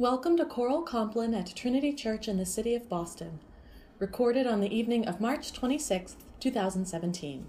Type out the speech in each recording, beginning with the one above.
Welcome to Choral Compline at Trinity Church in the City of Boston, recorded on the evening of March 26, 2017.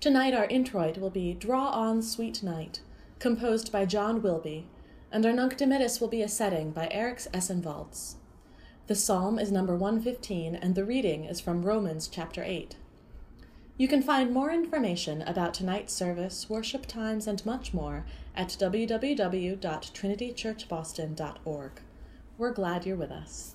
Tonight, our introit will be Draw On Sweet Night, composed by John Wilbye, and our Nunc Dimittis will be a setting by Eriks Ešenvalds. The psalm is number 115, and the reading is from Romans chapter 8. You can find more information about tonight's service, worship times, and much more at www.trinitychurchboston.org. We're glad you're with us.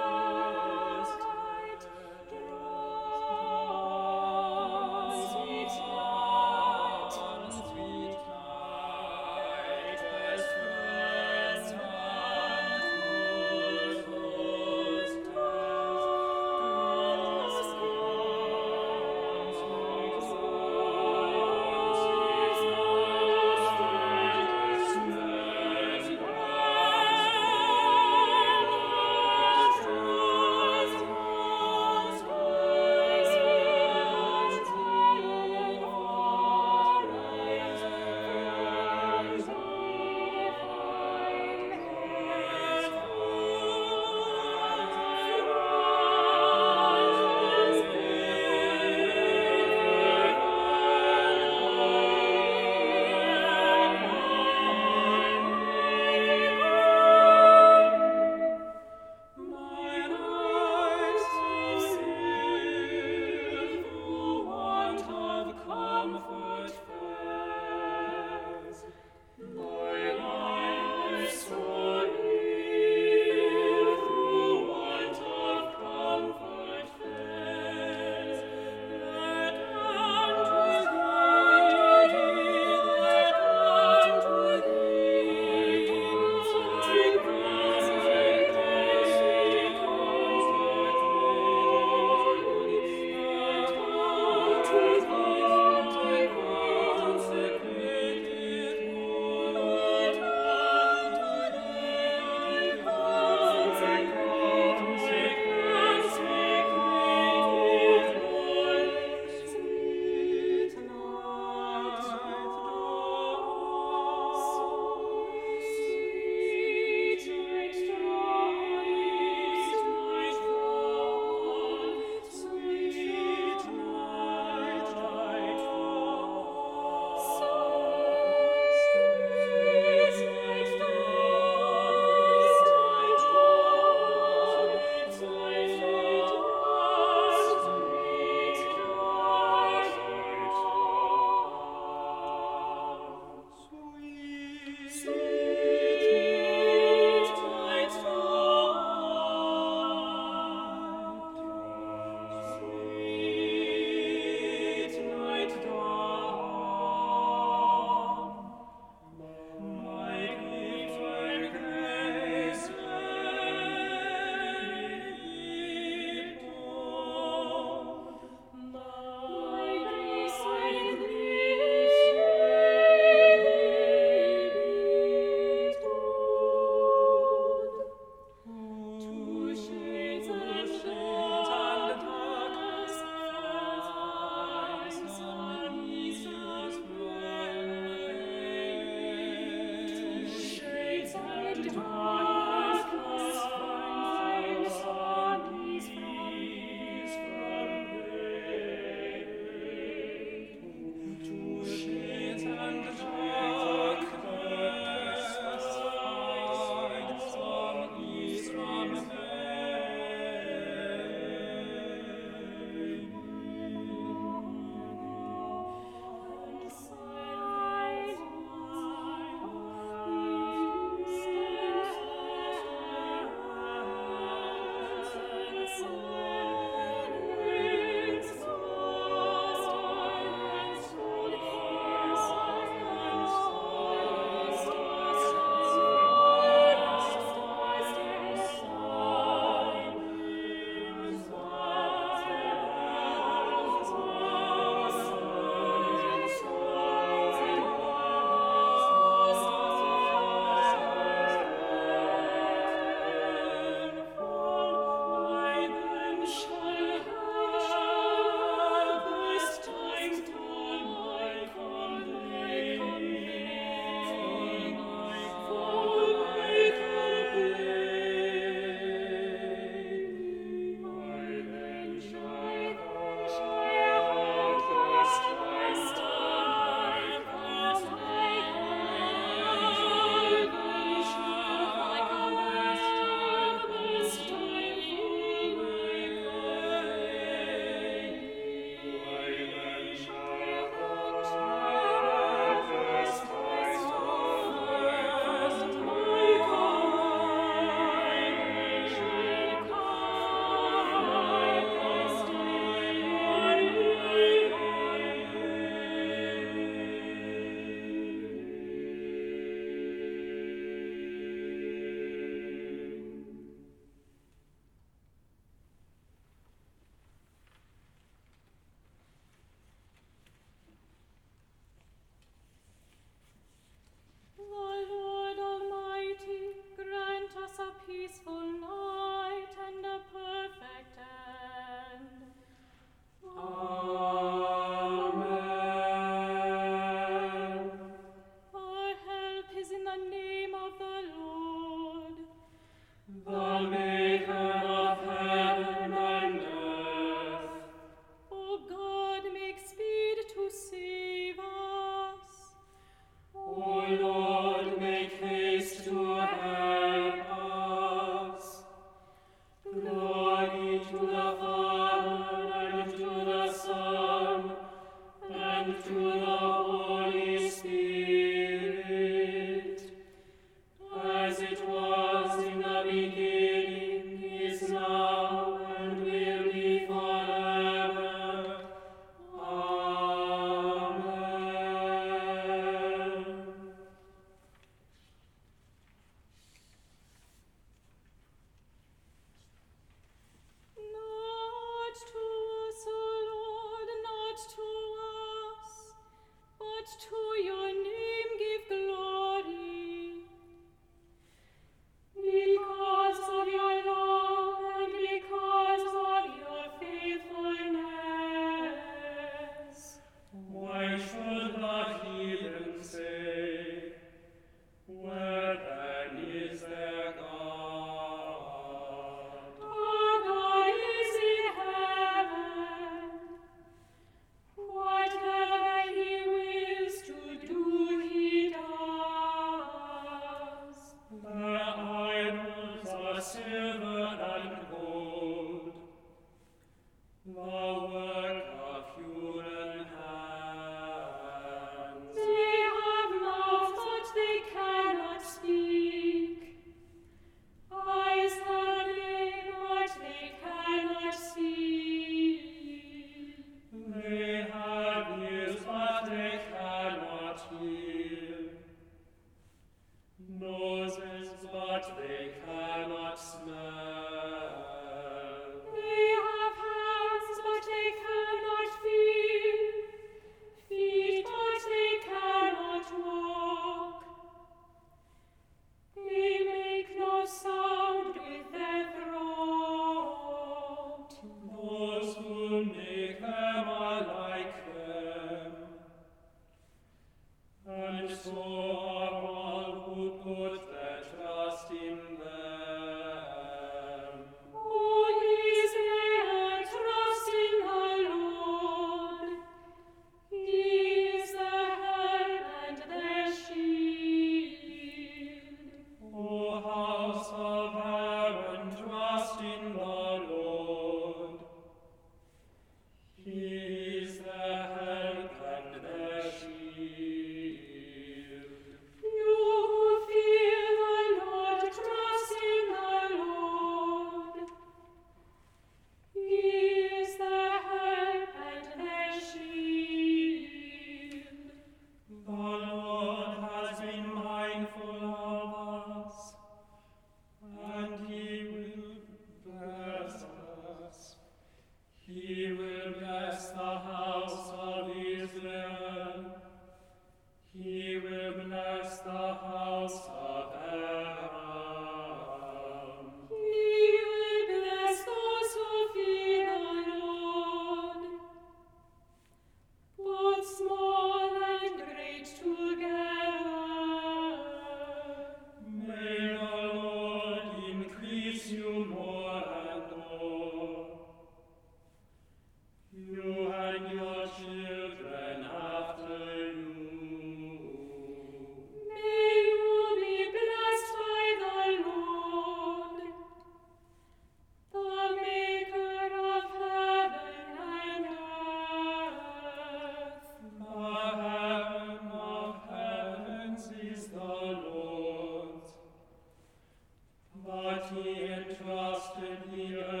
He entrusted the earth.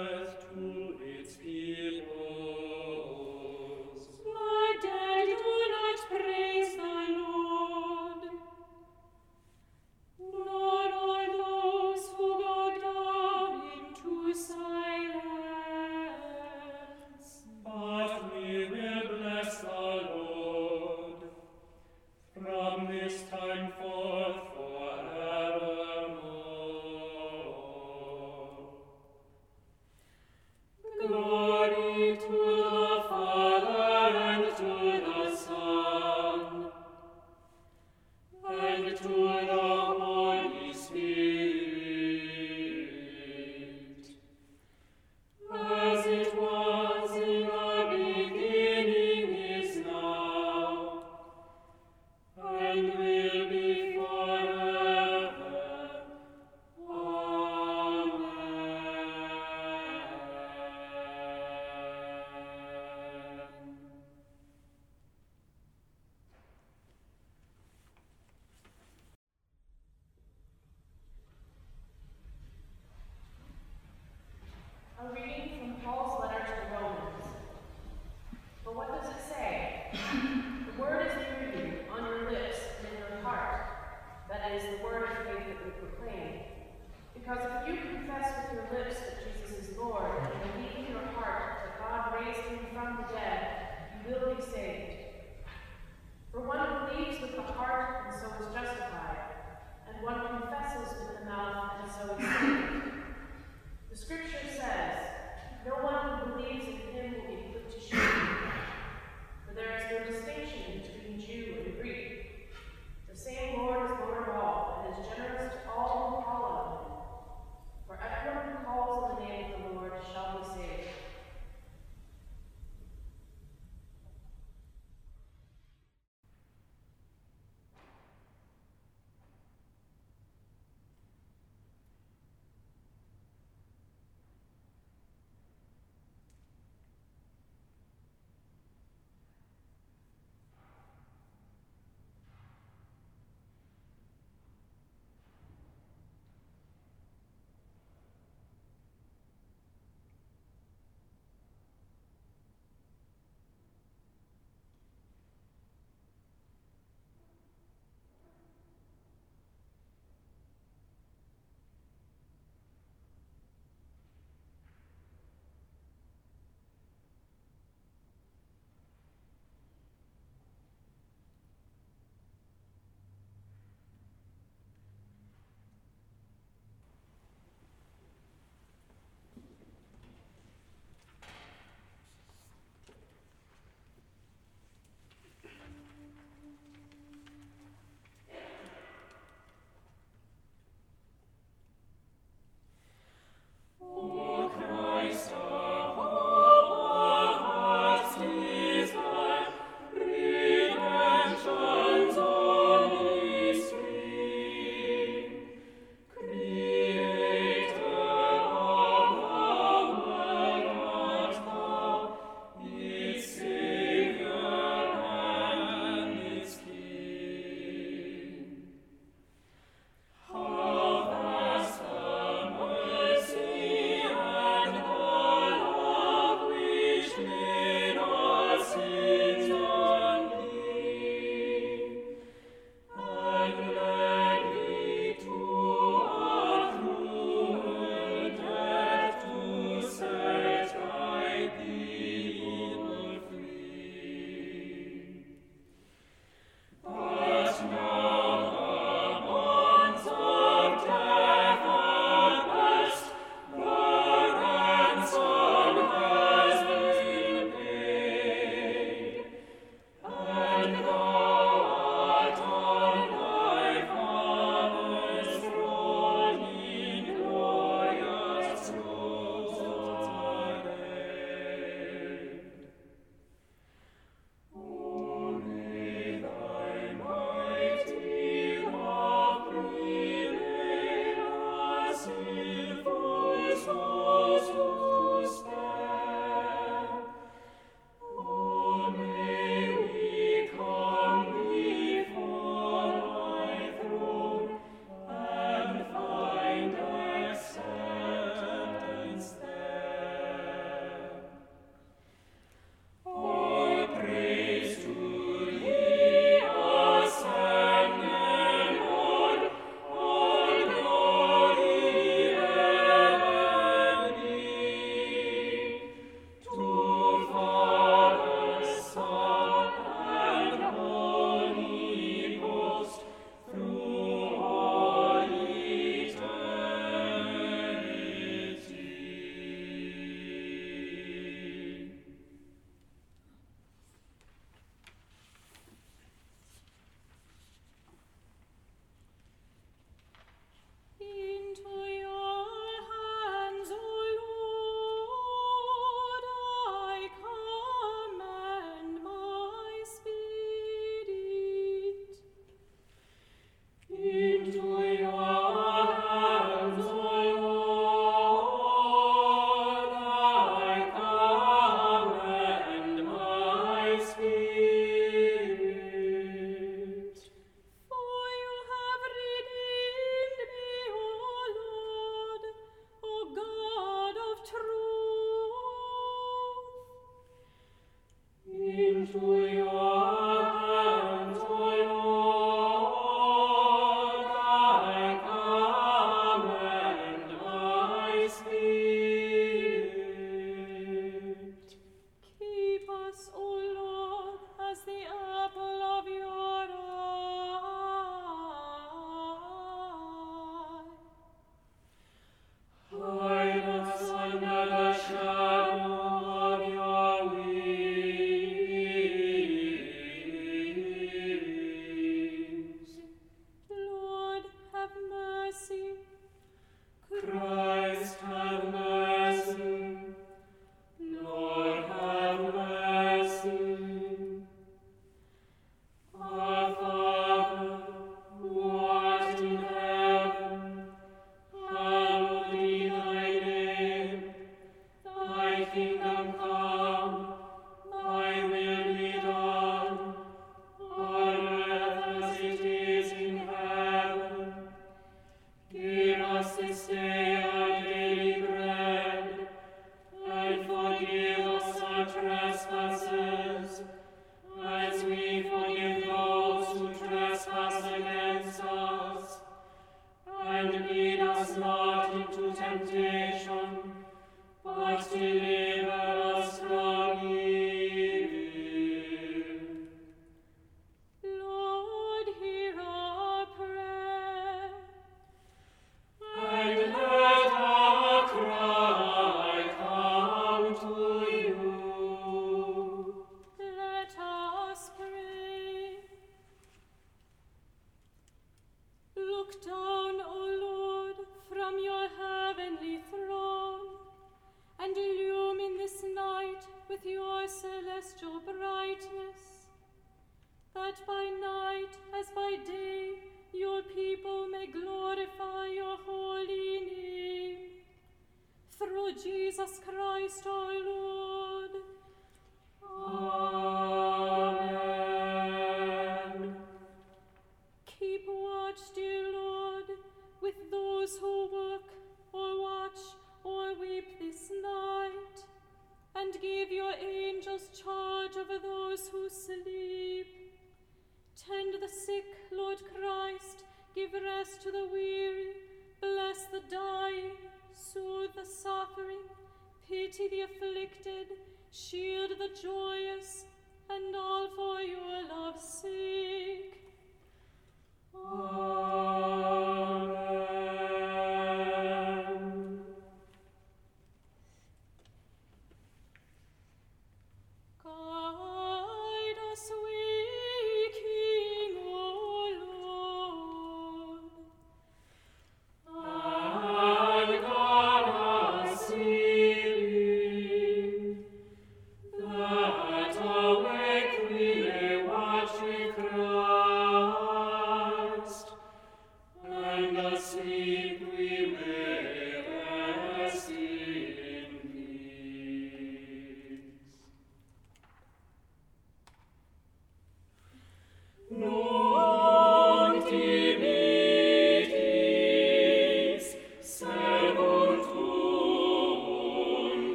The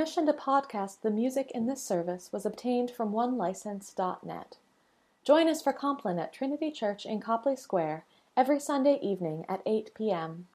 Permission to podcast the music in this service was obtained from onelicense.net. Join us for Compline at Trinity Church in Copley Square every Sunday evening at 8 p.m.